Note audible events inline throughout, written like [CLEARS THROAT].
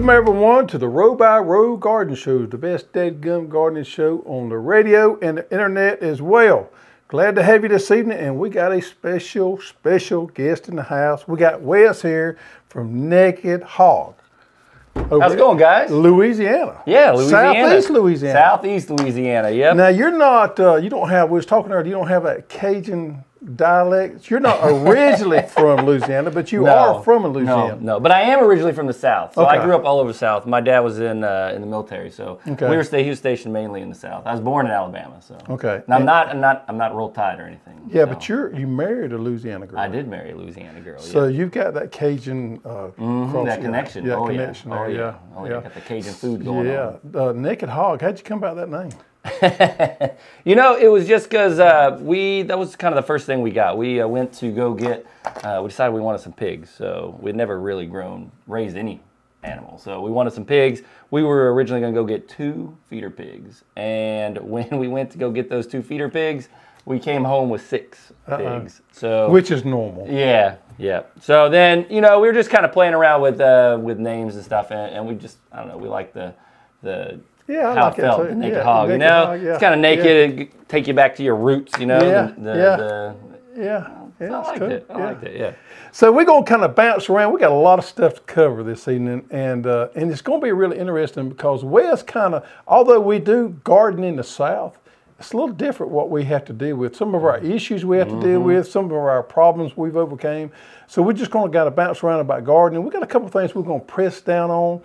Welcome everyone to the Row by Row Garden Show, the best dead gum gardening show on the radio and the internet as well. Glad to have you this evening, and we got a special, special guest in the house. We got Wes here from Naked Hog. How's it going, guys? Louisiana. Yeah, Louisiana. Southeast Louisiana. Southeast Louisiana. Yeah. Now you're not. Uh, you don't have. We was talking earlier. You don't have a Cajun dialect. You're not originally [LAUGHS] from Louisiana, but you are from Louisiana. No, no, but I am originally from the South. So Okay. I grew up all over the South. My dad was in uh, in the military, so Okay. we were sta- he was stationed mainly in the South. I was born in Alabama, so Okay. And I'm not I'm not I'm not roll tide or anything. Yeah, so. but you're you married a Louisiana girl. I did marry a Louisiana girl. So yeah. you've got that Cajun uh, cross- that connection. Yeah, oh, connection yeah. Oh yeah. Yeah, Oh yeah. Got the Cajun food going yeah. on. Uh, Naked Hog. How'd you come about that name? [LAUGHS] You know, it was just because uh, we, that was kind of the first thing we got. We uh, went to go get, uh, we decided we wanted some pigs. So we'd never really grown, raised any animals. So we wanted some pigs. We were originally going to go get two feeder pigs. And [LAUGHS] when we went to go get those two feeder pigs, we came home with 6 pigs. So Which is normal. yeah, yeah. So then, you know, we were just kind of playing around with uh, with names and stuff, and, and we just, I don't know, we like the the Yeah, I how like it it felt, too. the naked Yeah, hog. you know, hog, yeah, it's kind of naked, it take you back to your roots. You know, Yeah, the, the, yeah. the- Yeah. Yeah, I liked cool. it. I yeah. liked it. Yeah. So we're gonna kind of bounce around. We got a lot of stuff to cover this evening, and uh, and it's gonna be really interesting because Wes kind of, although we do garden in the South, it's a little different what we have to deal with. Some of our issues we have to deal with, some of our problems we've overcame. So we're just gonna got to bounce around about gardening. We got a couple of things we're gonna press down on.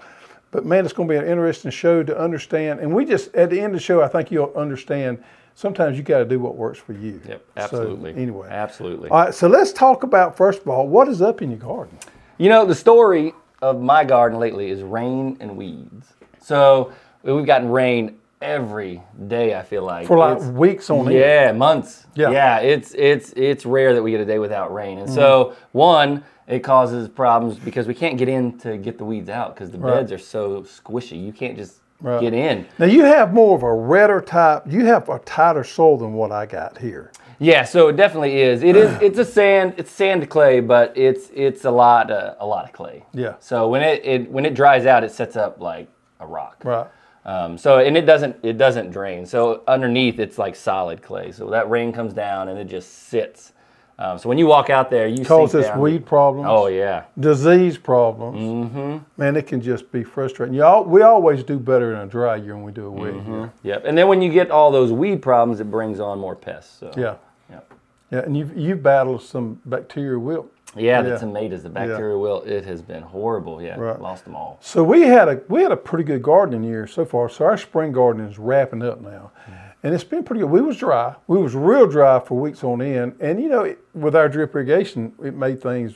But man, it's going to be an interesting show to understand. And we just, at the end of the show, I think you'll understand sometimes you got to do what works for you. Yep. So, Absolutely. anyway. Absolutely. All right, so let's talk about, first of all, what is up in your garden? You know, the story of my garden lately is rain and weeds. So we've gotten rain every day. I feel like For like It's- weeks on end. Yeah, months. Yeah. yeah. It's it's it's rare that we get a day without rain, and so one, it causes problems because we can't get in to get the weeds out because the Right. beds are so squishy. You can't just Right. get in. Now you have more of a redder type, you have a tighter soil than what I got here. Yeah, so it definitely is. It is. It's a sand. It's sand clay, but it's it's a lot uh, a lot of clay. Yeah. So when it, it when it dries out, it sets up like a rock. Right. Um, so and it doesn't it doesn't drain. So underneath it's like solid clay. So that rain comes down and it just sits. Um, so when you walk out there, you Cause sink down. weed problems, Oh yeah, disease problems. Mm-hmm. Man, it can just be frustrating. Y'all, we always do better in a dry year than we do a wet Mm-hmm. year. yep. And then when you get all those weed problems, it brings on more pests. So Yeah. Yep. Yeah, and you've, you've battled some bacterial wilt. Yeah, the Yeah. tomatoes, the bacterial wilt, it has been horrible. Yeah, Right. lost them all. So we had a we had a pretty good gardening year so far. So our spring gardening is wrapping up now, and it's been pretty good. We was dry. We was real dry for weeks on end, and you know, it, with our drip irrigation, it made things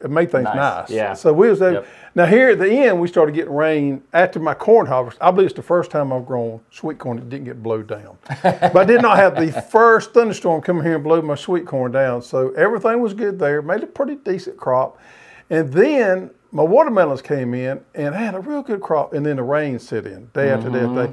it made things nice. Nice, yeah. So we was able, Yep. now here at the end we started getting rain after my corn harvest. I believe it's the first time I've grown sweet corn that didn't get blowed down. [LAUGHS] but I did not have the first thunderstorm come here and blow my sweet corn down. So everything was good there. Made a pretty decent crop. And then my watermelons came in and I had a real good crop. And then the rain set in day after day after day. Mm-hmm.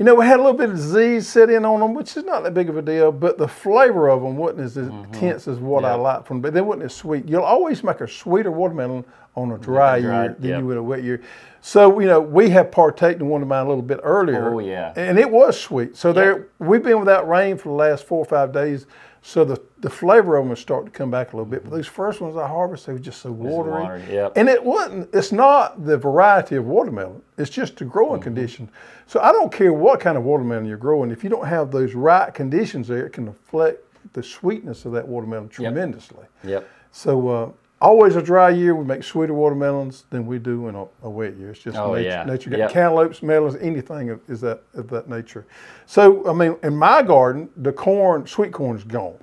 You know, we had a little bit of disease set in on them, which is not that big of a deal, but the flavor of them wasn't as mm-hmm. intense as what I like from them, but they wasn't as sweet. You'll always make a sweeter watermelon on a dry dry- year than you would a wet year. So, you know, we have partaken in one of mine a little bit earlier. Oh, yeah. And it was sweet. So there we've been without rain for the last four or five days. So the, the flavor of them is start to come back a little bit. But those first ones I harvested, they were just so watery. watery, yep. And it wasn't, it's not the variety of watermelon. It's just the growing Mm-hmm. conditions. So I don't care what kind of watermelon you're growing. If you don't have those right conditions there, it can affect the sweetness of that watermelon tremendously. Yep. So uh, always a dry year, we make sweeter watermelons than we do in a, a wet year. It's just Oh, nature. yeah. nature. Yep. Cantaloupes, melons, anything of, is that of that nature. So I mean, in my garden, the corn, sweet corn is gone.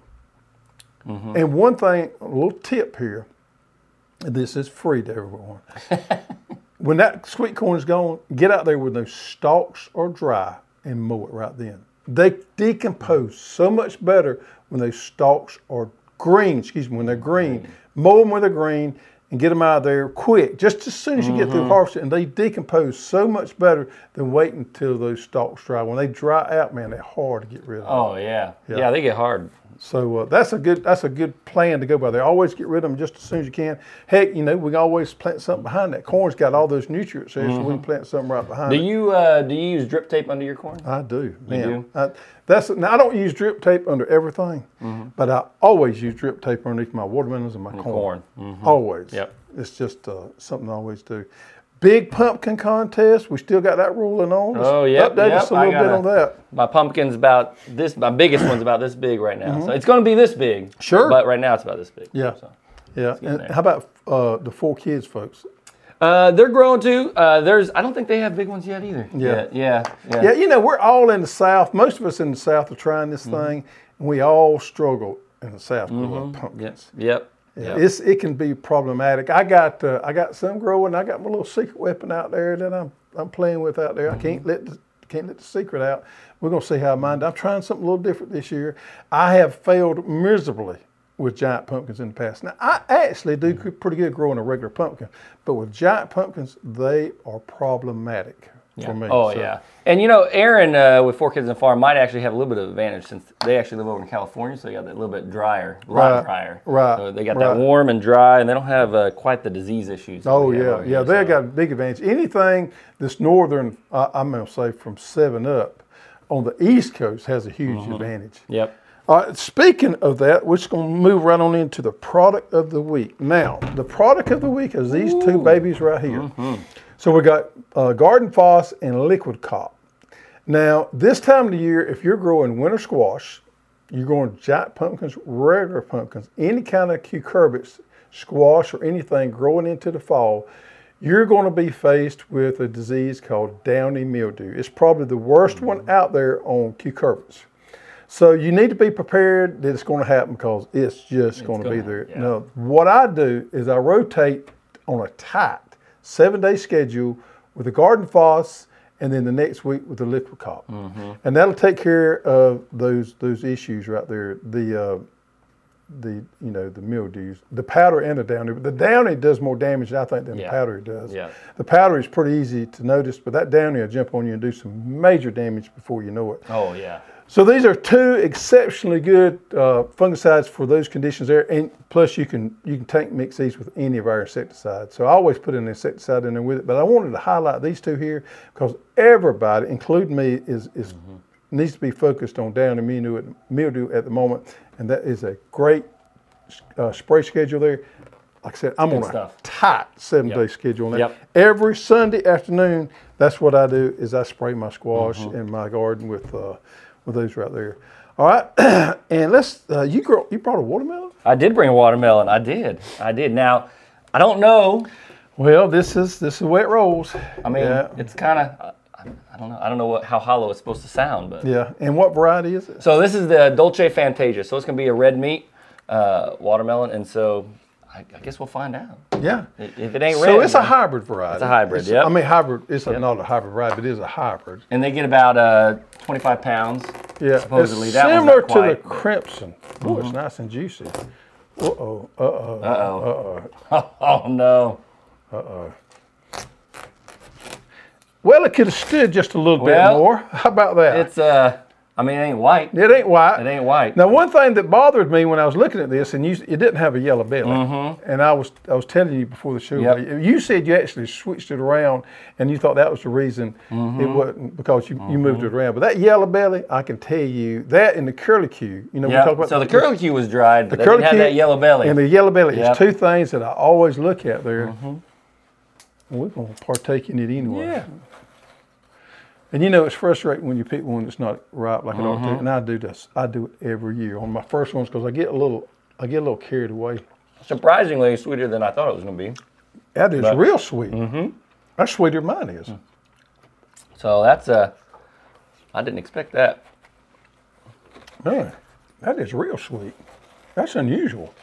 Mm-hmm. And one thing, a little tip here. This is free to everyone. [LAUGHS] when that sweet corn is gone, get out there when those stalks are dry and mow it right then. They decompose so much better when those stalks are green. Excuse me, when they're green. Mow them when they're green and get them out of there quick, just as soon as you get through mm-hmm. harvesting. And they decompose so much better than waiting until those stalks dry. When they dry out, man, they're hard to get rid of. Oh yeah. yeah, They get hard. So uh, that's a good that's a good plan to go by there. Always get rid of them just as soon as you can. Heck, you know we can always plant something behind that. Corn's got all those nutrients there, so we can plant something right behind Do it. you uh, do you use drip tape under your corn? I do, man. do? I, that's now I don't use drip tape under everything, but I always use drip tape underneath my watermelons and my corn. corn. Always. Yep. It's just uh, something I always do. Big pumpkin contest. We still got that rolling on. Just Oh, yeah, Update yep, us a little bit on that. My pumpkin's about this. My biggest one's about this big right now. So it's going to be this big. Mm-hmm. Sure. But right now it's about this big. Yeah. So. Yeah. And how about uh, the four kids, folks? Uh, they're growing too. Uh, there's. I don't think they have big ones yet either. Yeah. Yeah. Yeah. Yeah. You know, we're all in the South. Most of us in the South are trying this Mm-hmm. thing, and we all struggle in the South with our pumpkins. Yep. Yep. Yeah. It's it can be problematic. I got uh, I got some growing. I got my little secret weapon out there that I'm I'm playing with out there. I can't let the, can't let the secret out. We're gonna see how I mind. I'm trying something a little different this year. I have failed miserably with giant pumpkins in the past. Now I actually do Mm-hmm. pretty good growing a regular pumpkin, but with giant pumpkins they are problematic for me. Oh So, yeah, and you know, Aaron uh, with four kids and farm might actually have a little bit of advantage since they actually live over in California, so they got that little bit drier, a lot Right, drier. right, So they got right. that warm and dry, and they don't have uh, quite the disease issues. Oh yeah, yeah. here, They so- got a big advantage. Anything that's northern, uh, I'm gonna say from seven up, on the East Coast has a huge Mm-hmm. advantage. Yep. All right, speaking of that, we're just going to move right on into the product of the week. Now, the product of the week is these two babies right here. Mm-hmm. So we got uh, Garden Phos and Liquid Cop. Now, this time of the year, if you're growing winter squash, you're growing giant pumpkins, regular pumpkins, any kind of cucurbits, squash, or anything growing into the fall, you're going to be faced with a disease called downy mildew. It's probably the worst one out there on cucurbits. So you need to be prepared that it's going to happen because it's just going to be there. yeah. Now, what I do is I rotate on a tight seven day schedule with the garden phos and then the next week with the liquid cop. Mm-hmm. And that'll take care of those those issues right there. The uh, the you know the mildews, the powder and the downy. But the downy does more damage, I think, than Yeah. the powdery does. Yeah. The powdery is pretty easy to notice, but that downy will jump on you and do some major damage before you know it. Oh yeah. So these are two exceptionally good uh, fungicides for those conditions there, and plus you can you can tank mix these with any of our insecticides. So I always put an insecticide in there with it, but I wanted to highlight these two here because everybody, including me, is is needs to be focused on downy mildew, mildew at the moment, and that is a great uh, spray schedule there. Like I said, I'm on a tight seven day schedule now. Yep. Every Sunday afternoon, that's what I do is I spray my squash Mm-hmm. in my garden with uh, with those right there. All right, [CLEARS THROAT] and let's uh, you grow you brought a watermelon. I did bring a watermelon. I did. I did. Now, I don't know. Well, this is this is the way it rolls. I mean, yeah, it's kind of. I, don't know. I don't know what, how hollow it's supposed to sound, but yeah. And what variety is it? So this is the Dolce Fantasia. So it's gonna be a red meat uh, watermelon, and so I, I guess we'll find out. Yeah. If it ain't red, So it's a hybrid variety. It's a hybrid, yep. I mean hybrid. It's a, not a hybrid variety, but it is a hybrid. and they get about uh, 25 pounds. Yeah, Supposedly it's that one's similar to quite, Mm-hmm. the crimson. Oh, it's nice and juicy. Uh oh. Uh oh. Uh oh. Uh oh [LAUGHS] Oh no. Well, it could have stood just a little Well, bit more. [LAUGHS] How about that? It's uh. I mean, it ain't white. It ain't white. It ain't white. Now, one thing that bothered me when I was looking at this, and you, it didn't have a yellow belly, and I was I was telling you before the show, Mm-hmm. Yep. you said you actually switched it around, and you thought that was the reason Mm-hmm. it wasn't because you, you moved it around. But that yellow belly, I can tell you that in the curlicue, you know, Yeah. we talk about So the curlicue was dried. but the they didn't have curlicue that yellow belly. and the yellow belly Yep. is two things that I always look at there. Mm-hmm. We're going to partake in it anyway. yeah. And you know, it's frustrating when you pick one that's not ripe like it ought Mm-hmm. to. And I do this. I do it every year on my first ones because I get a little, I get a little carried away. Surprisingly sweeter than I thought it was gonna be. That is But- real sweet. Mm-hmm. That's sweeter than mine is. So that's a. I didn't expect that. Man, that is real sweet. That's unusual.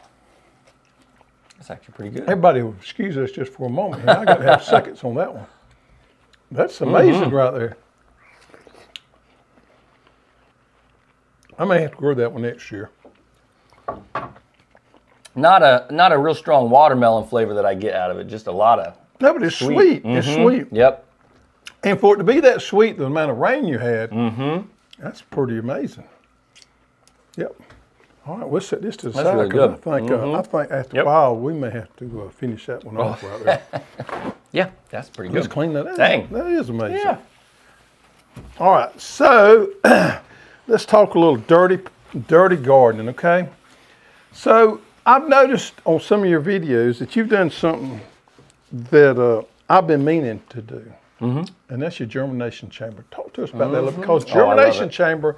That's actually pretty good. Everybody will excuse us just for a moment. here. I got to have [LAUGHS] seconds on that one. That's amazing Mm-hmm. right there. I may have to grow that one next year. Not a not a real strong watermelon flavor that I get out of it. Just a lot of. No, but it's sweet. It's Mm-hmm. sweet. Yep. And for it to be that sweet, the amount of rain you had, mm-hmm. that's pretty amazing. Yep. All right, we'll set this to the That's side really good. I think uh, I think after Yep. a while we may have to uh, finish that one off right there. [LAUGHS] Yeah, that's pretty Let's good. clean that up. Dang. that is amazing. Yeah. All right, so [CLEARS THROAT] let's talk a little dirty, dirty gardening, okay? So I've noticed on some of your videos that you've done something that uh, I've been meaning to do, mm-hmm. and that's your germination chamber. Talk to us about that a little, because Oh, germination it. chamber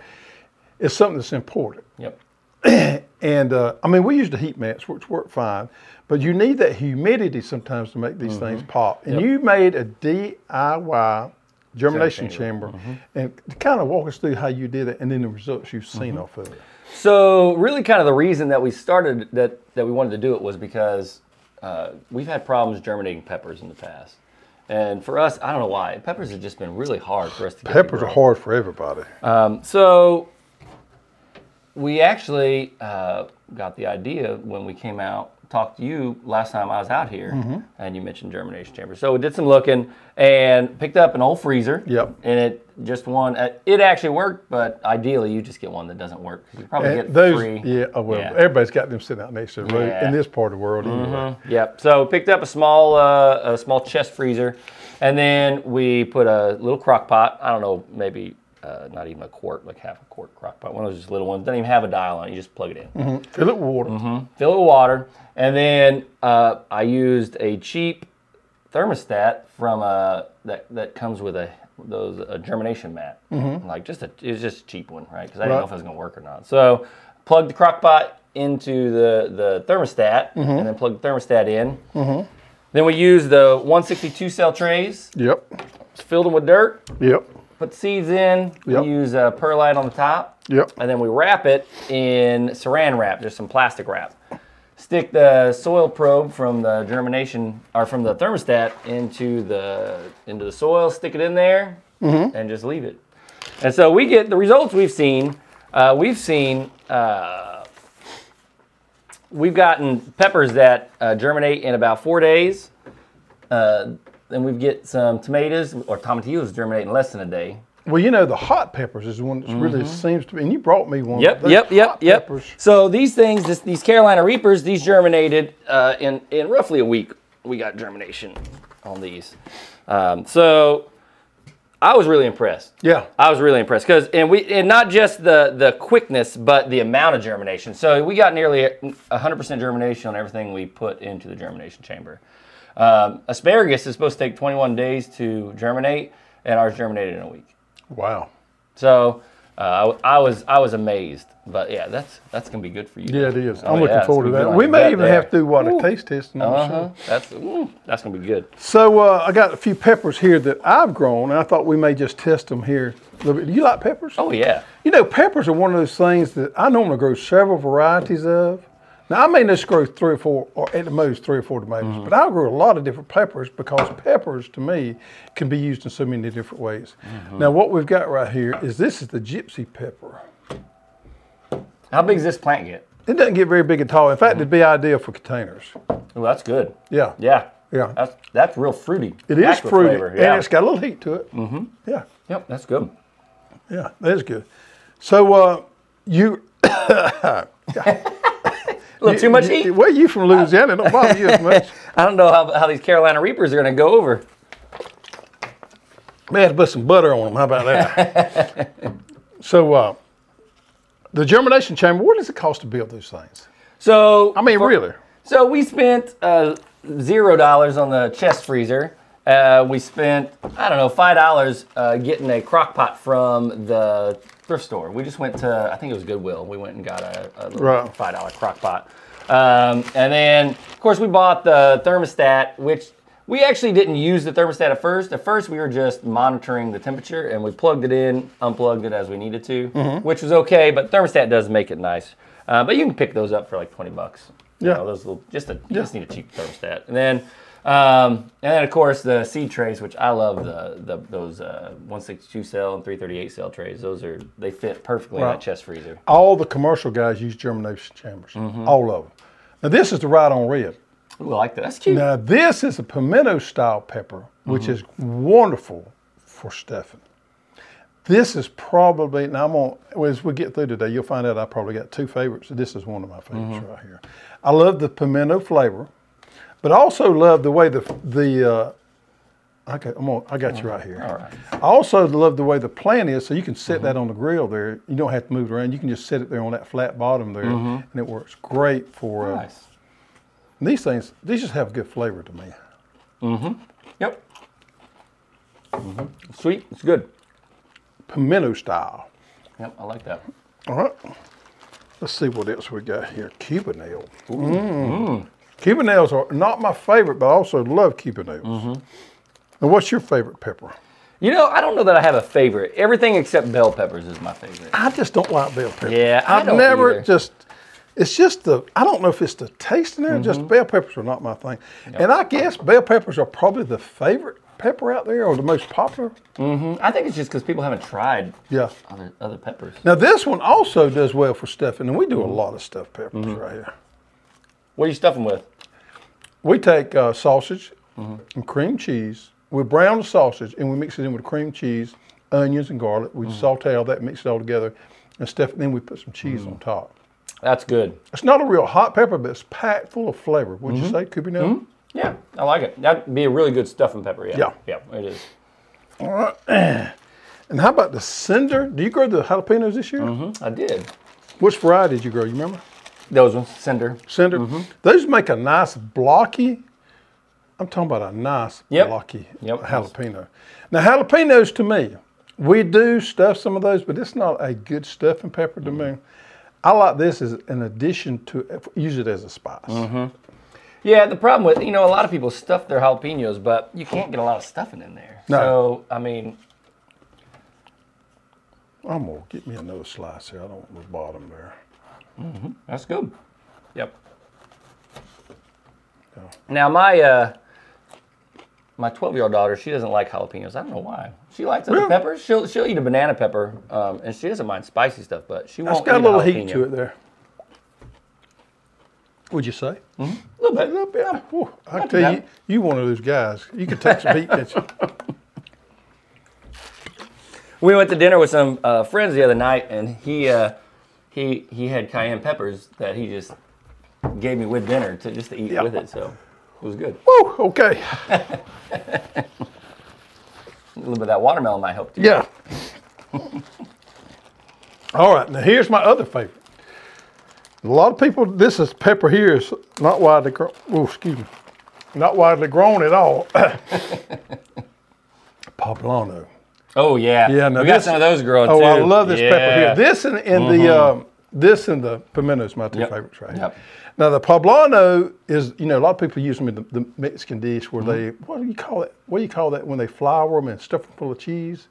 is something that's important. Yep. [CLEARS THROAT] And uh, I mean, we use the heat mats, which work fine, but you need that humidity sometimes to make these things pop. And you made a DIY germination chamber, and kind of walk us through how you did it, and then the results you've seen off of it. So really, kind of the reason that we started that that we wanted to do it was because uh, we've had problems germinating peppers in the past, and for us, I don't know why peppers have just been really hard for us to get to Peppers are hard for everybody. Um, so we actually uh, got the idea when we came out, talked to you last time I was out here, Mm-hmm. and you mentioned germination chamber. So we did some looking and picked up an old freezer. Yep. And it just one. uh, It actually worked, but ideally you just get one that doesn't work you probably And get those, free. yeah, oh, well, Yeah. everybody's got them sitting out next to the road Yeah. in this part of the world anyway. Yep. So picked up a small uh, a small chest freezer, and then we put a little crock pot. I don't know, maybe uh, not even a quart, like half a quart crock pot. One of those little ones. Doesn't even have a dial on it. You just plug it in. Fill it with water. Fill it with water, and then uh, I used a cheap thermostat from a that that comes with a those a germination mat. Like just a it was just a cheap one, right? Because I didn't Right. know if it was gonna work or not. So plugged the crock pot into the the thermostat, and then plugged the thermostat in. Then we used the 162 cell trays, Yep, filled them with dirt, yep, put seeds in. Yep. We use uh, perlite on the top yep. and then we wrap it in saran wrap, just some plastic wrap. Stick the soil probe from the germination or from the thermostat into the into the soil, stick it in there, and just leave it. And so we get the results we've seen. Uh, we've seen uh, we've gotten peppers that uh, germinate in about four days. Uh, then we get some tomatoes or tomatillos germinate in less than a day. Well, you know, the hot peppers is one that really seems to be, and you brought me one. Mm-hmm. Yep, yep, yep, yep. peppers- So these things, this, these Carolina Reapers, these germinated uh, in in roughly a week. We got germination on these. Um, so I was really impressed. Yeah. I was really impressed because, and we, and not just the the quickness, but the amount of germination. So we got nearly 100% germination on everything we put into the germination chamber. Um, asparagus is supposed to take 21 days to germinate, and ours germinated in a week. Wow. So uh, I, I was I was amazed, but yeah, that's that's gonna be good for you. Yeah, it is. Oh, I'm yeah, looking forward to that. We may even gut have to there. do what a taste test. Uh-huh. That's ooh, that's gonna be good. So uh, I got a few peppers here that I've grown, and I thought we may just test them here a little bit. Do you like peppers? Oh yeah. You know, peppers are one of those things that I normally grow several varieties of. Now, I may just grow three or four, or at the most three or four tomatoes, Mm-hmm. but I'll grow a lot of different peppers because peppers, to me, can be used in so many different ways. Mm-hmm. Now, what we've got right here is this is the gypsy pepper. How big does this plant get? It doesn't get very big at all. In fact, it'd be ideal for containers. Oh, that's good. Yeah. Yeah. Yeah. That's that's real fruity. It is fruity, flavor, Yeah. and it's got a little heat to it. Mm-hmm. Yeah. yep. That's good. Yeah, that is good. So uh, you, [COUGHS] [LAUGHS] little too much heat. Well, you from Louisiana, don't bother you as much. [LAUGHS] I don't know how, how these Carolina Reapers are gonna go over. May I have to put some butter on them. How about that? [LAUGHS] so, uh, the germination chamber. What does it cost to build those things? So I mean, really? So we spent uh, zero dollars on the chest freezer. Uh, we spent I don't know five dollars uh, getting a crock pot from the thrift store. We just went to I think it was Goodwill. We went and got a, a little Right. five dollar crock pot, um, and then of course we bought the thermostat, which we actually didn't use the thermostat at first. At first we were just monitoring the temperature, and we plugged it in, unplugged it as we needed to, Mm-hmm. which was okay. But thermostat does make it nice. Uh, but you can pick those up for like twenty bucks. You Yeah. know, those little, just a, you just need a cheap thermostat. And then, um, and then of course the seed trays, which I love the, the those uh, 162 cell and 338 cell trays. Those are they fit perfectly in that chest freezer. All the commercial guys use germination chambers. Mm-hmm. All of them. Now, this is the right on red. Ooh, I like that. That's cute. Now, this is a pimento style pepper, which Mm-hmm. is wonderful for stuffing. This is probably, and I'm on, as we get through today, you'll find out I probably got two favorites. This is one of my favorites Mm-hmm. right here. I love the pimento flavor, but I also love the way the, the, uh, okay, I'm on, I got you right here. All right. I also love the way the plant is, so you can set that on the grill there. You don't have to move it around. You can just set it there on that flat bottom there, and it works great for uh, Nice. these things. These just have a good flavor to me. Mm-hmm. Yep. hmm Sweet. It's good. Pimento style. Yep. I like that. All right. Let's see what else we got here. Cubanelle. Mm. Cubanelles are not my favorite, but I also love Cubanelles. Now, what's your favorite pepper? You know, I don't know that I have a favorite. Everything except bell peppers is my favorite. I just don't like bell peppers. Yeah, I I've don't never either. just. It's just the. I don't know if it's the taste in there. Mm-hmm. Just bell peppers are not my thing. And I guess bell peppers are probably the favorite pepper out there, or the most popular. I think it's just because people haven't tried Yeah. other other peppers. Now this one also does well for stuffing, and we do a lot of stuffed peppers Mm-hmm. right here. What are you stuffing with? We take uh, sausage Mm-hmm. and cream cheese. We brown the sausage and we mix it in with cream cheese, onions, and garlic. We Mm. saute all that, mix it all together, and stuff. it. Then we put some cheese Mm. on top. That's good. It's not a real hot pepper, but it's packed full of flavor. Would Mm-hmm. you say, Coopy? Now? Yeah, I like it. That'd be a really good stuffing pepper. Yeah. Yeah. Yeah, it is. All right. [CLEARS THROAT] And how about the cinder? Do you grow the jalapenos this year? hmm I did. Which variety did you grow? You remember? Those ones, cinder. Cinder. Mm-hmm. Those make a nice blocky. I'm talking about a nice Yep. blocky Yep. jalapeno. Now jalapenos to me, we do stuff some of those, but it's not a good stuffing pepper to Mm-hmm. me. I like this as an addition to use it as a spice. Mm-hmm. Yeah, the problem with you know a lot of people stuff their jalapenos, but you can't get a lot of stuffing in there. No. So I mean, I'm gonna get me another slice here. I don't want the bottom there. That's good. Yep. Yeah. Now my uh, my 12 year old daughter, she doesn't like jalapenos. I don't know why. She likes other Really? peppers. She'll she'll eat a banana pepper, um, and she doesn't mind spicy stuff, but she It's won't got a little jalapeno. heat to it there. Would you say? A little bit. A bit. little bit. Whew, I too tell you, bad. you one of those guys. You could take some heat, can't you? [LAUGHS] We went to dinner with some uh, friends the other night, and he uh, he he had cayenne peppers that he just gave me with dinner to just to eat Yeah. with it. So it was good. Woo, okay. [LAUGHS] A little bit of that watermelon might help too. Yeah. All right, now here's my other favorite. A lot of people, this is pepper here is not widely grown. Oh, excuse me. Not widely grown at all. [COUGHS] Poblano. Oh yeah. Yeah, we got this- some of those growing Oh, too. I love this pepper here. This and, and the um, this and the pimento is my two Yep. favorites right. Yep. Now the poblano is, you know, a lot of people use them in the, the Mexican dish where they, Mm-hmm. what do you call it? What do you call that when they flour them and stuff them full of cheese?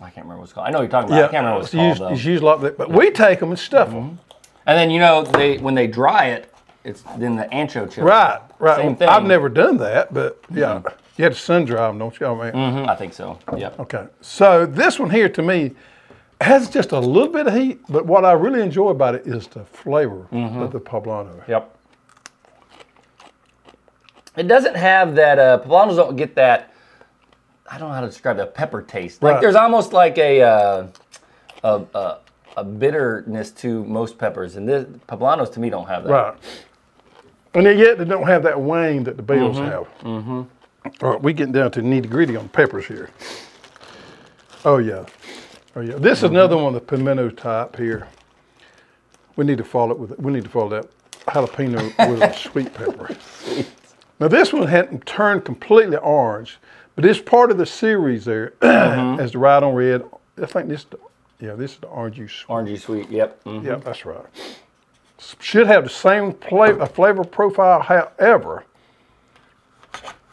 I can't remember what it's called. I know you're talking about. I can't remember what it's, it's called used, though. it's used like that. But we take them and stuff them. And then you know they when they dry it, it's then the ancho chili. Right, right. Same thing. I've never done that, but yeah, you had to sun dry them, don't you? I mean, Mhm, I think so. Yep. Okay, so this one here to me has just a little bit of heat, but what I really enjoy about it is the flavor Mm-hmm. of the poblano. Yep. It doesn't have that. Uh, poblanos don't get that. I don't know how to describe that pepper taste. Like Right. there's almost like a, uh, a, a a bitterness to most peppers, and this poblanos to me don't have that. Right. And yet they don't have that wang that the bells Mm-hmm. have. Mm-hmm. All right, we getting down to nitty gritty on peppers here. Oh yeah, oh yeah. This is another one of the pimento type here. We need to follow it with. We need to follow that jalapeno with a sweet pepper. [LAUGHS] Now this one hadn't turned completely orange, but it's part of the series there Mm-hmm. [CLEARS THROAT] as the right on red. I think this, yeah, this is the orange juice. Orangey sweet. Yep. mhm. Yeah, that's right. Should have the same flavor, flavor profile, however,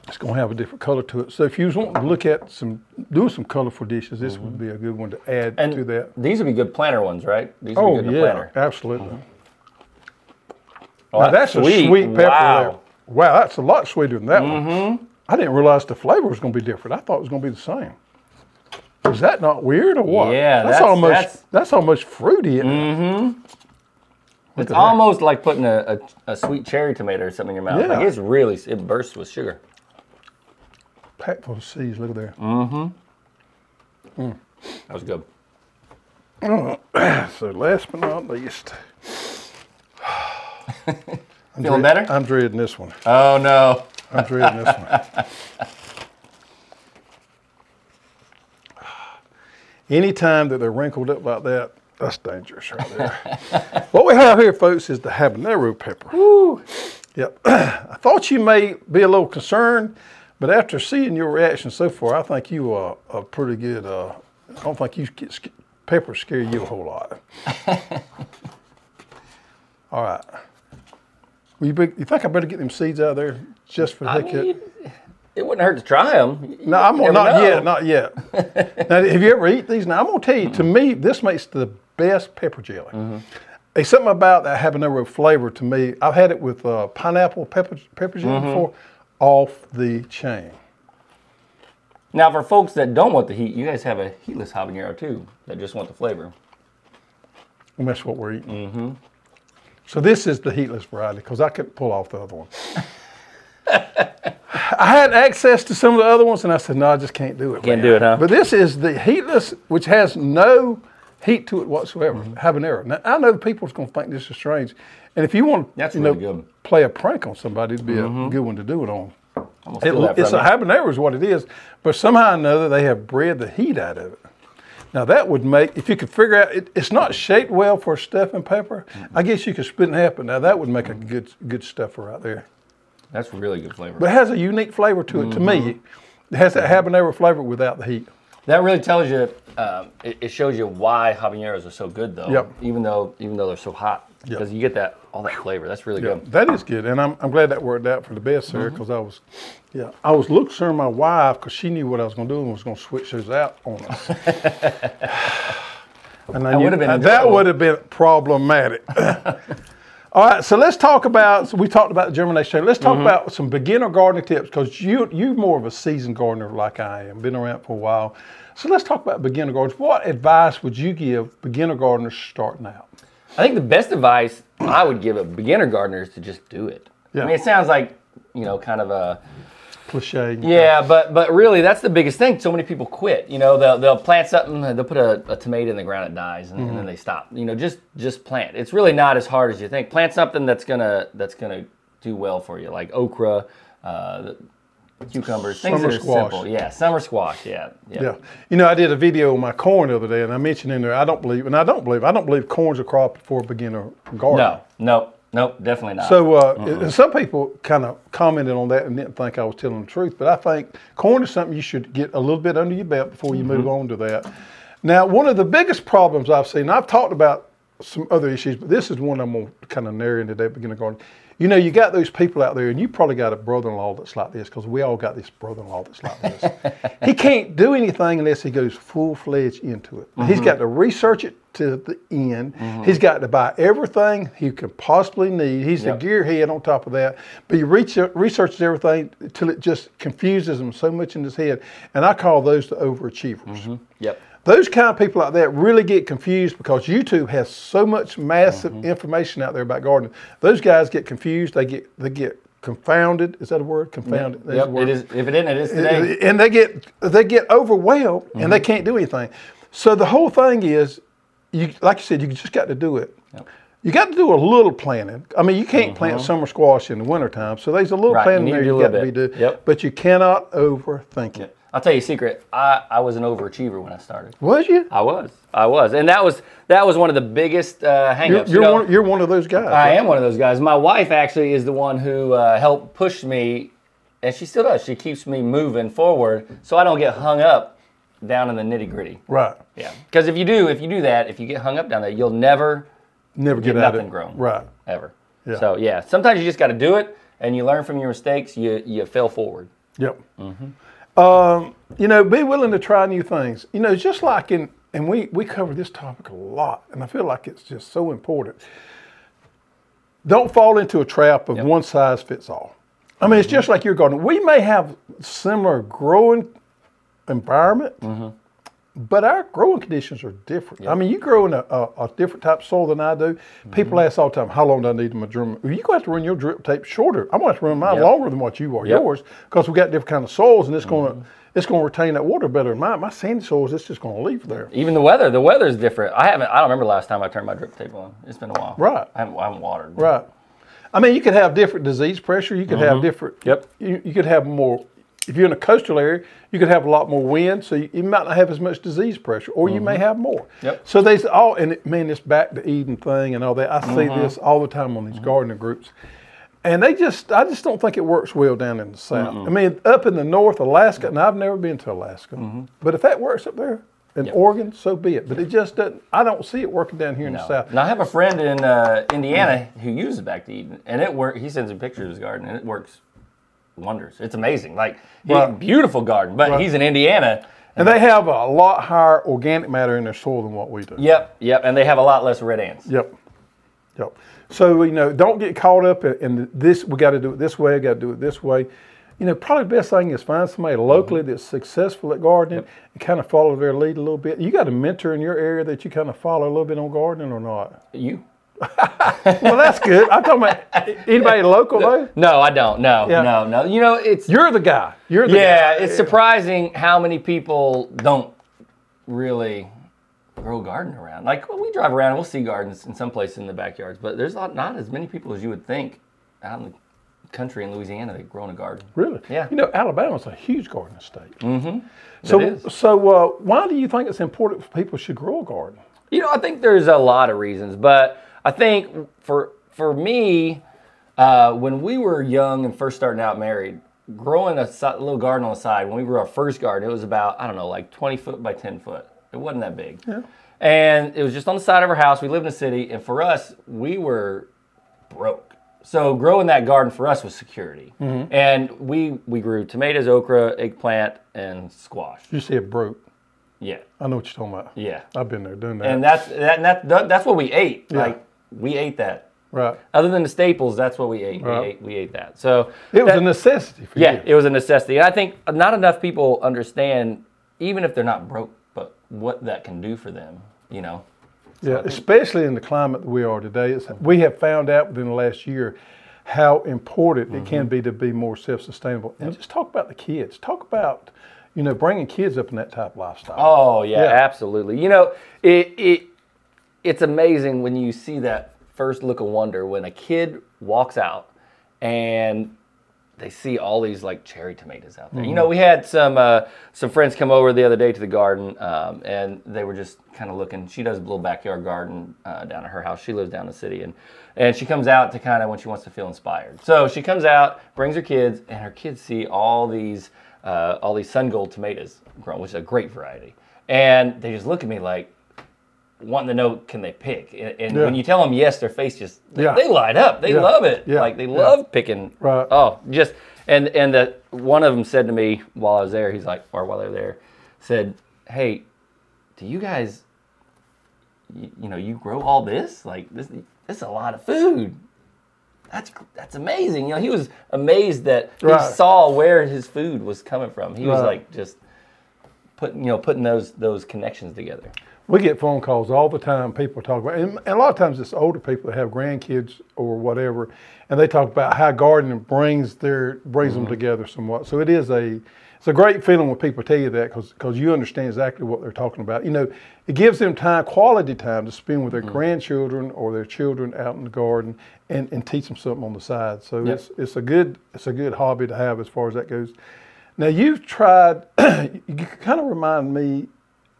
it's going to have a different color to it. So if you wanting to look at some, doing some colorful dishes, this would mm-hmm. be a good one to add And to that. these would be good planter ones, right? These would Oh be good yeah, planter. absolutely. Mm-hmm. Oh, Now, that's a sweet pepper. Wow. There. Wow, that's a lot sweeter than that one. Mm-hmm. I didn't realize the flavor was going to be different. I thought it was going to be the same. Is that not weird or what? Yeah, that's, that's- almost that's- that's, almost fruity. it? It's at that. almost like putting a, a, a sweet cherry tomato or something in your mouth. Yeah. Like it's really it bursts with sugar. Packed full of seeds. Look at there. Mm-hmm. That was good. [CLEARS THROAT] So last but not least, I'm [SIGHS] Feeling dread- better? I'm dreading this one. Oh no. I'm dreading this one. [SIGHS] Anytime that they're wrinkled up like that, that's dangerous right there. [LAUGHS] what we have here, folks, is the habanero pepper. Yep. [CLEARS THROAT] I thought you may be a little concerned, but after seeing your reaction so far, I think you are a pretty good. Uh, I don't think you get sc- peppers scare you a whole lot. [LAUGHS] All right. Well, you, be, you think I better get them seeds out of there just for the I heck of it? it wouldn't hurt to try them. No, I'm gonna, not yet, not yet. [LAUGHS] now, have you ever eat these? Now, I'm gonna tell you. To me, this makes the best pepper jelly. There's something about that habanero flavor to me. I've had it with uh, pineapple pepper pepper jelly before, off the chain. Now, for folks that don't want the heat, you guys have a heatless habanero too. That just want the flavor. And that's what we're eating. Mm-hmm. So this is the heatless variety because I couldn't pull off the other one. [LAUGHS] I had access to some of the other ones, and I said, "No, I just can't do it." Can't man." do it, huh? But this is the heatless, which has no heat to it whatsoever. Mm-hmm. Habanero. Now I know people's going to think this is strange, and if you want, you know, really good. Mm-hmm. play a prank on somebody, it'd be a good one to do it on. It, it's a habanero is what it is, but somehow or another they have bred the heat out of it. Now that would make, if you could figure out, it, it's not shaped well for stuffing pepper. I guess you could split it in half, but now that would make a good good stuffer right there. That's really good flavor. But it has a unique flavor to it. To me, Mm-hmm. it has that habanero flavor without the heat. That really tells you, um, it, it shows you why habaneros are so good though. Yep. Even though even though they're so hot, Yep. because you get that all that flavor. That's really Yeah, good. that is good, and I'm, I'm glad that worked out for the best, sir. Mm-hmm. Because I was, yeah, I was looking my wife because she knew what I was going to do and was going to switch those out on us. [LAUGHS] and been that would have been problematic. [LAUGHS] All right, so let's talk about. So we talked about the germination. Let's Mm-hmm. talk about some beginner gardening tips because you you're more of a seasoned gardener like I am, been around for a while. So let's talk about beginner gardeners. What advice would you give beginner gardeners starting out? I think the best advice I would give a beginner gardener is to just do it. Yeah. I mean, it sounds like you know, kind of a Cliche. yeah, but but really, that's the biggest thing. So many people quit. You know, they'll they'll plant something, they'll put a, a tomato in the ground, it dies, and, Mm-hmm. and then they stop. You know, just just plant. It's really not as hard as you think. Plant something that's gonna that's gonna do well for you, like okra, uh, cucumbers, things Summer that are squash. simple. Yeah, summer squash. Yeah, yeah. Yeah. You know, I did a video on my corn the other day, and I mentioned in there, I don't believe, and I don't believe, I don't believe corn's a crop for a beginner gardener. No, no, no, definitely not. So, uh, and some people kind of commented on that and didn't think I was telling the truth, but I think corn is something you should get a little bit under your belt before you move on to that. Now, one of the biggest problems I've seen, I've talked about some other issues, but this is one I'm going to kind of narrow into today, beginner gardening. You know, you got those people out there, and you probably got a brother-in-law that's like this, because we all got this brother-in-law that's like this. [LAUGHS] he can't do anything unless he goes full-fledged into it. He's got to research it to the end. He's got to buy everything he could possibly need. He's Yep. the gearhead on top of that. But he researches everything till it just confuses him so much in his head. And I call those the overachievers. yep. Those kind of people like that really get confused because YouTube has so much massive Mm-hmm. information out there about gardening. Those guys get confused. They get they get confounded. Is that a word? Confounded. A Yep. word. It is. If it isn't, it is today. And they get they get overwhelmed and Mm-hmm. they can't do anything. So the whole thing is, you like you said, you just got to do it. You got to do a little planning. I mean, you can't plant summer squash in the wintertime, so there's a little Mm-hmm. Right, you planning there you got to be doing. Yep. But you cannot overthink it. I'll tell you a secret. I, I was an overachiever when I started. Was you? I was. I was, and that was that was one of the biggest uh, hangups. You're, you you're know? one. You're one of those guys. I right? am one of those guys. My wife actually is the one who uh, helped push me, and she still does. She keeps me moving forward, so I don't get hung up down in the nitty gritty. Right. Yeah, because if you do, if you do that, if you get hung up down there, you'll never Never get, Get out of nothing grown. Right. ever. Yeah. So yeah, sometimes you just got to do it, and you learn from your mistakes. You you fail forward. Yep. Mm-hmm. Um, you know, be willing to try new things. You know, just like in, and we we cover this topic a lot, and I feel like it's just so important. Don't fall into a trap of one size fits all. I mean, it's just like your garden. We may have similar growing environment, Mm-hmm. but our growing conditions are different. I mean, you grow in a, a, a different type of soil than I do. People Mm-hmm. ask all the time, how long do I need my? Well, you're going to have to run your drip tape shorter. I'm going to have to run mine Yep. longer than what you are, Yep. yours, because we've got different kind of soils, and it's going to it's going to retain that water better than mine. My sandy soils, it's just going to leave there. Even the weather, the weather is different. I haven't. I don't remember last time I turned my drip tape on. It's been a while. Right. I haven't, I haven't watered. Right. I mean, you could have different disease pressure. You could have different. Yep. You, you could have more. If you're in a coastal area, you could have a lot more wind, so you, you might not have as much disease pressure, or you may mm-hmm. have more. Yep. So there's all, and it, man, this back to Eden thing and all that. I see mm-hmm. this all the time on these mm-hmm. gardener groups, and they just, I just don't think it works well down in the south. I mean, up in the north, Alaska, and I've never been to Alaska, but if that works up there in Oregon, so be it. But it just doesn't. I don't see it working down here in the south. And I have a friend in uh, Indiana who uses back to Eden, and it works. He sends me pictures of his garden, and it works wonders. It's amazing. Like, he, Right. beautiful garden, but Right. he's in Indiana. And they have a lot higher organic matter in their soil than what we do. Yep, yep, and they have a lot less red ants. Yep. Yep. So, you know, don't get caught up in, in this, we got to do it this way, got to do it this way. You know, probably the best thing is find somebody locally Mm-hmm. that's successful at gardening and kind of follow their lead a little bit. You got a mentor in your area that you kind of follow a little bit on gardening or not? You? Well, that's good. I'm talking about anybody [LAUGHS] local though. No, I don't. No, Yeah. no, no. You know, it's You're the guy. You're the guy. yeah, guy. it's surprising how many people don't really grow a garden around. Like well, we drive around and we'll see gardens in some places in the backyards, but there's not, not as many people as you would think out in the country in Louisiana that grow in a garden. Really? Yeah. You know, Alabama's a huge garden state. Mm-hmm. So, is. so uh, why do you think it's important for people should grow a garden? You know, I think there's a lot of reasons, but I think for for me, uh, when we were young and first starting out married, growing a si- little garden on the side, when we grew our first garden, it was about I don't know, like 20 foot by 10 foot. It wasn't that big, and it was just on the side of our house. We lived in a city, and for us, we were broke. So growing that garden for us was security, and we we grew tomatoes, okra, eggplant, and squash. You said broke. Yeah, I know what you're talking about. yeah. I've been there doing that. And that's that, and that, that that's what we ate. Like we ate that. right. Other than the staples, that's what we ate. Right. We ate we ate that. So It was that- a necessity for you. yeah, you. it was a necessity. And I think not enough people understand, even if they're not broke, but what that can do for them. You know. Yeah, especially in the climate that we are today. It's, we have found out within the last year how important it can mm-hmm. be to be more self-sustainable. And just talk about the kids. Talk about, you know, bringing kids up in that type of lifestyle. Oh yeah, Yeah. absolutely. You know, it it it's amazing when you see that first look of wonder when a kid walks out and they see all these like cherry tomatoes out there. You know, we had some uh, some friends come over the other day to the garden, um, and they were just kind of looking. She does a little backyard garden uh, down at her house. She lives down in the city, and and she comes out to kind of when she wants to feel inspired. So she comes out, brings her kids, and her kids see all these uh, all these sun gold tomatoes grown, which is a great variety, and they just look at me like wanting to know can they pick? And, and Yeah. when you tell them yes their face just they, Yeah. they light up. They Yeah. love it. Like they love picking. Right. oh just and and the one of them said to me while i was there he's like or while they're there said hey do you guys you, you know you grow all this? Like this this is a lot of food. That's that's amazing. You know he was amazed that he Right. saw where his food was coming from. He was like just putting you know putting those those connections together We get phone calls all the time. People talk about, and, a lot of times it's older people that have grandkids or whatever, and they talk about how gardening brings their brings them mm-hmm. together somewhat. So it is a it's a great feeling when people tell you that because you understand exactly what they're talking about. You know, it gives them time, quality time to spend with their mm-hmm. grandchildren or their children out in the garden and, and teach them something on the side. So it's it's a good it's a good hobby to have as far as that goes. Now you've tried. [CLEARS THROAT] you kind of remind me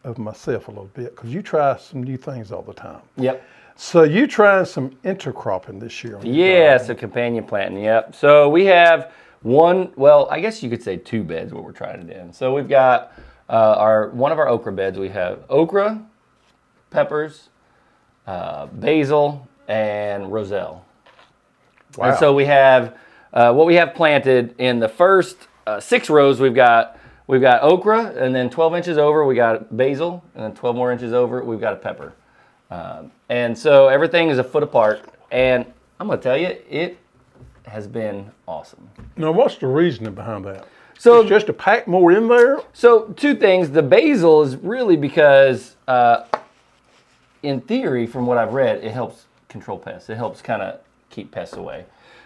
of myself a little bit because you try some new things all the time. yep So you trying some intercropping this year? on Yeah, so companion planting. Yep. So we have one. Well, I guess you could say two beds what we're trying it in. So we've got uh, our one of our okra beds. We have okra, peppers, uh, basil, and roselle. Wow. And so we have uh, what we have planted in the first uh, six rows. We've got we've got okra, and then 12 inches over we got basil, and then 12 more inches over we've got a pepper. Um, and so everything is a foot apart. And I'm gonna tell you, it has been awesome. Now, what's the reasoning behind that? So It's just to pack more in there. So two things. The basil is really because, uh, in theory, from what I've read, it helps control pests. It helps kind of keep pests away.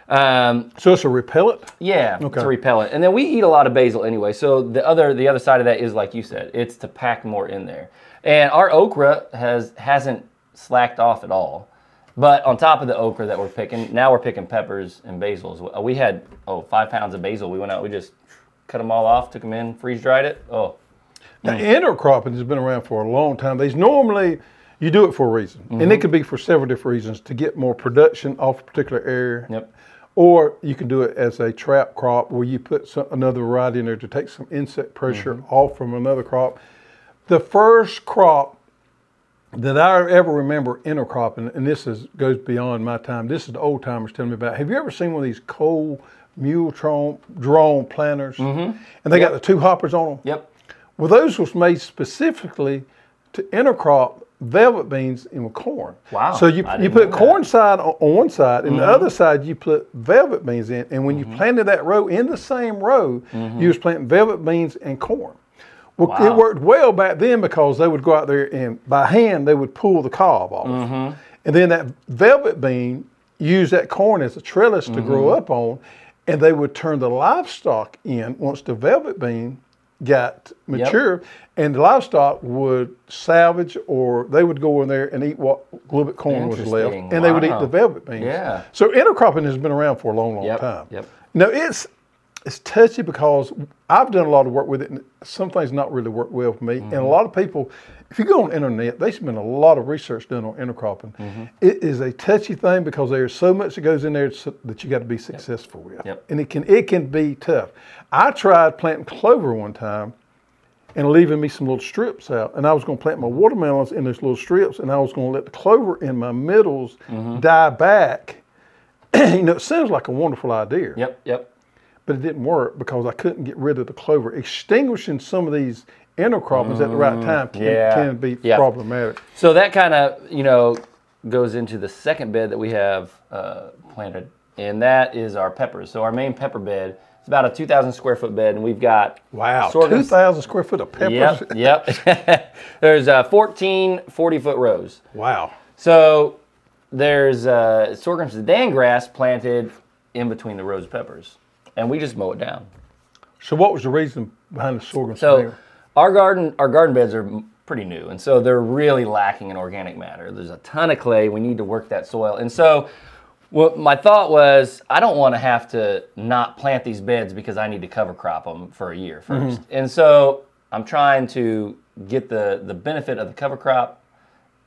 Um, So it's a repellent. yeah, Okay. it's a repellent. And then we eat a lot of basil anyway. So the other the other side of that is like you said, it's to pack more in there. And our okra has hasn't slacked off at all. But on top of the okra that we're picking, now we're picking peppers and basil. We had oh five pounds of basil. We went out, we just cut them all off, took them in, freeze dried it. Oh, Now, intercropping has been around for a long time. These normally you do it for a reason, and Mm-hmm. it could be for several different reasons to get more production off a particular area. Yep. Or you can do it as a trap crop where you put some, another variety in there to take some insect pressure Mm-hmm. off from another crop. The first crop that I ever remember intercropping, and this is goes beyond my time. This is the old timers telling me about. Have you ever seen one of these Cole mule drone, drone planters? Mm-hmm. And they got the two hoppers on them. yep. Well, those was made specifically to intercrop velvet beans in with corn. Wow, So you, you put know that. corn side on, on one side, and the mm-hmm. other side you put velvet beans in. And when you mm-hmm. planted that row in the same row, mm-hmm. you was planting velvet beans and corn. Well, it worked well back then because they would go out there and by hand they would pull the cob off, and then that velvet bean used that corn as a trellis to grow up on, and they would turn the livestock in once the velvet bean got mature, and the livestock would salvage or they would go in there and eat what little bit corn was left, and they would eat the velvet beans. Yeah. So intercropping has been around for a long, long Yep, time. yep. Now it's it's touchy because I've done a lot of work with it, and some things not really work well for me. And a Mm-hmm. lot of people, if you go on the internet, they spend a lot of research done on intercropping. Mm-hmm. It is a touchy thing because there's so much that goes in there that you got to be successful with, Yep. and it can it can be tough. I tried planting clover one time and leaving me some little strips out. And I was going to plant my watermelons in those little strips, and I was going to let the clover in my middles Mm-hmm. die back. [CLEARS THROAT] you know, it sounds like a wonderful idea, Yep. Yep. But it didn't work because I couldn't get rid of the clover. Extinguishing some of these intercroppings at the right time can, Mm, yeah, can be yeah. problematic. So that kind of, you know, goes into the second bed that we have uh, planted, and that is our peppers. So our main pepper bed is about a 2,000 square foot bed, and we've got Wow, 2,000 square foot of peppers. Yep, yep. [LAUGHS] there's uh, 14 40 foot rows. Wow. So there's uh, sorghum sudan grass planted in between the rows of peppers, and we just mow it down. So what was the reason behind the sorghum? So our garden, our garden beds are pretty new, and so they're really lacking in organic matter. There's a ton of clay. We need to work that soil, and so what my thought was, I don't want to have to not plant these beds because I need to cover crop them for a year 1st and so I'm trying to get the the benefit of the cover crop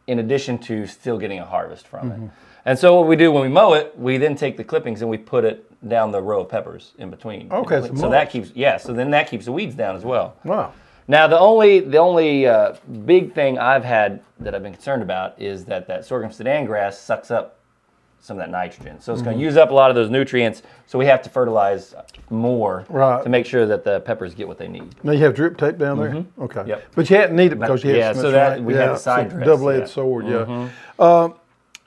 in addition to still getting a harvest from Mm-hmm. it. And so what we do when we mow it, we then take the clippings and we put it down the row of peppers in between. in Okay, between. so so that keeps yeah. So then that keeps the weeds down as well. wow. Now the only the only uh, big thing I've had that I've been concerned about is that that sorghum sudan grass sucks up some of that nitrogen. So it's going Mm-hmm. to use up a lot of those nutrients. So we have to fertilize more Right. to make sure that the peppers get what they need. Now you have drip tape down there? Okay. Yep. But you hadn't need it because you had yeah, so so that- rain. we had the side a dress, Double-edged yeah. sword, yeah. Um,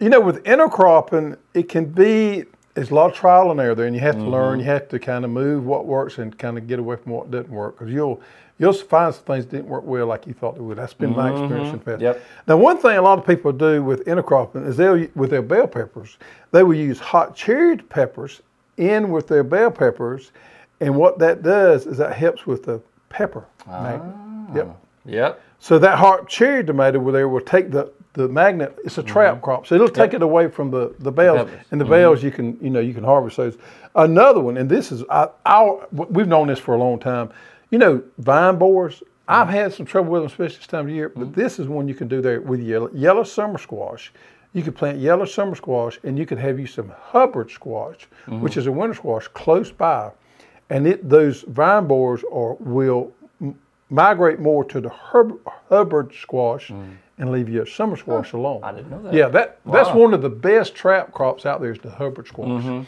you know, with intercropping, it can be, there's a lot of trial and error there, and you have to mm-hmm. learn, you have to kind of move what works and kind of get away from what doesn't work because you'll, you'll find some things didn't work well like you thought they would. That's been my mm-hmm. experience in the past. Yep. Now, one thing a lot of people do with intercropping is they'll, with their bell peppers, they will use hot cherry peppers in with their bell peppers, and what that does is that helps with the pepper ah. maggot. Yep. Yep. So that hot cherry tomato where they will take the, the maggot, it's a mm-hmm. trap crop. So it'll take it away from the, the bells. peppers. and the bells mm-hmm. you can, you know, you can harvest those. Another one, and this is I, our we've known this for a long time. You know, vine borers. I've mm-hmm. had some trouble with them, especially this time of year. But this is one you can do there with yellow, yellow summer squash. You could plant yellow summer squash, and you could have you some Hubbard squash, which is a winter squash close by, and it those vine borers are will m- migrate more to the Hub, Hubbard squash mm. And leave your summer squash alone. I didn't know that. Yeah, that that's one of the best trap crops out there is the Hubbard squash. Mm-hmm.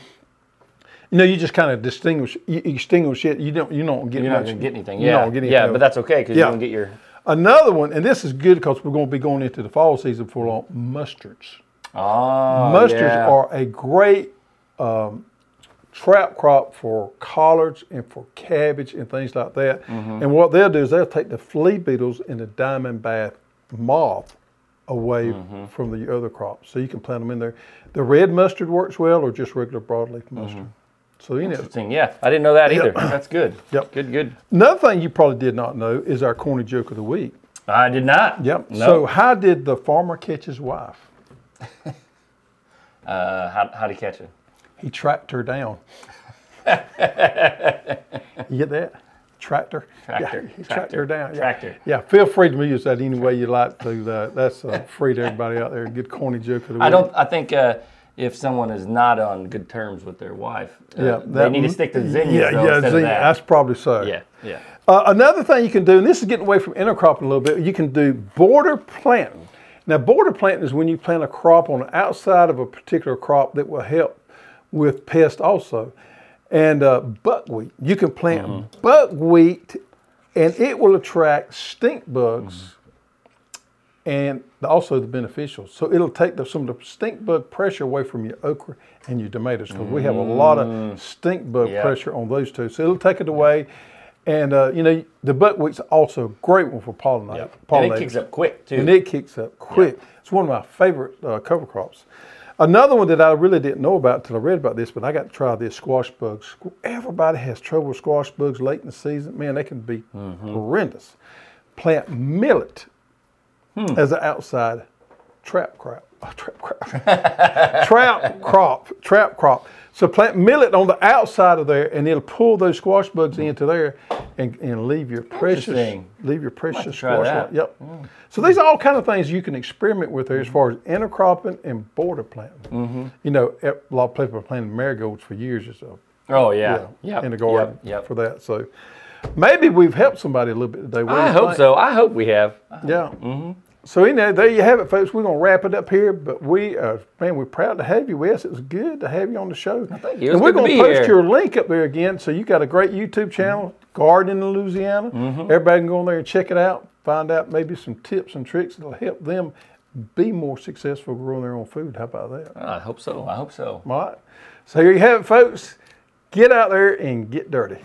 You know, you just kind of distinguish, you you extinguish it. You don't, you don't get You're not much. going to get anything. you Yeah. don't get anything yeah, but that's okay because Yeah. you don't get your. Another one, and this is good because we're going to be going into the fall season for long. Mustards. Oh, Mustards yeah. are a great um, trap crop for collards and for cabbage and things like that. Mm-hmm. And what they'll do is they'll take the flea beetles and the diamondback moth away from the other crops. So you can plant them in there. The red mustard works well, or just regular broadleaf mustard. So you know, Interesting. Yeah, I didn't know that either. That's good. [LAUGHS] Yep. Good. Good. another thing you probably did not know is our corny joke of the week. I did not. Yep. No. So how did the farmer catch his wife? [LAUGHS] uh, how how to catch it? He tracked her down. [LAUGHS] you get that? Tractor. Tractor, Yeah, tracked tractor, down. Yeah. tractor. Yeah. Feel free to use that any way you like to. That that's uh, [LAUGHS] free to everybody out there. Good corny joke of the week. I don't. I think uh, if someone is not on good terms with their wife, uh, Yeah, they need to stick to zinnias Yeah, though, yeah. zinnia, of that. That's probably so. yeah, yeah. Uh, another thing you can do, and this is getting away from intercropping a little bit, you can do border planting. Now, border planting is when you plant a crop on the outside of a particular crop that will help with pest also. And uh, buckwheat, you can plant Mm-hmm. buckwheat and it will attract stink bugs Mm-hmm. and also the beneficials. So it'll take the, some of the stink bug pressure away from your okra and your tomatoes because we have a lot of stink bug Mm. Yeah. pressure on those two. So it'll take it away. And uh, you know the buckwheat's also a great one for pollinate, Yep. And it kicks up quick too. And it kicks up quick. It's one of my favorite uh, cover crops. Another one that I really didn't know about until I read about this, but I got to try this squash bugs. Everybody has trouble with squash bugs late in the season. Man, they can be Mm-hmm. horrendous. Plant millet Hmm. as an outside trap crop. [LAUGHS] Oh, trap crop. trap crop. Trap crop. So plant millet on the outside of there, and it'll pull those squash bugs into there, and, and leave your precious leave your precious squash. li- Yep. Hmm. So these are all kind of things you can experiment with there as far as intercropping and border planting. Mm-hmm. You know, eh, a lot of people have planted marigolds for years or so. oh yeah, Yeah, yeah. in the garden Yep. yep. for that. So maybe we've helped somebody a little bit today. What I hope think? so. I hope we have. Yeah. Mm-hmm. So anyway, there you have it, folks. We're gonna wrap it up here, but we, uh, man, we're proud to have you, Wes. It was good to have you on the show. thank you. And we're good to gonna post here. your link up there again. So you got a great YouTube channel, Garden in Louisiana. Mm-hmm. Everybody can go on there and check it out. Find out maybe some tips and tricks that'll help them be more successful growing their own food. How about that? I hope so. I hope so. All right. So here you have it, folks. Get out there and get dirty.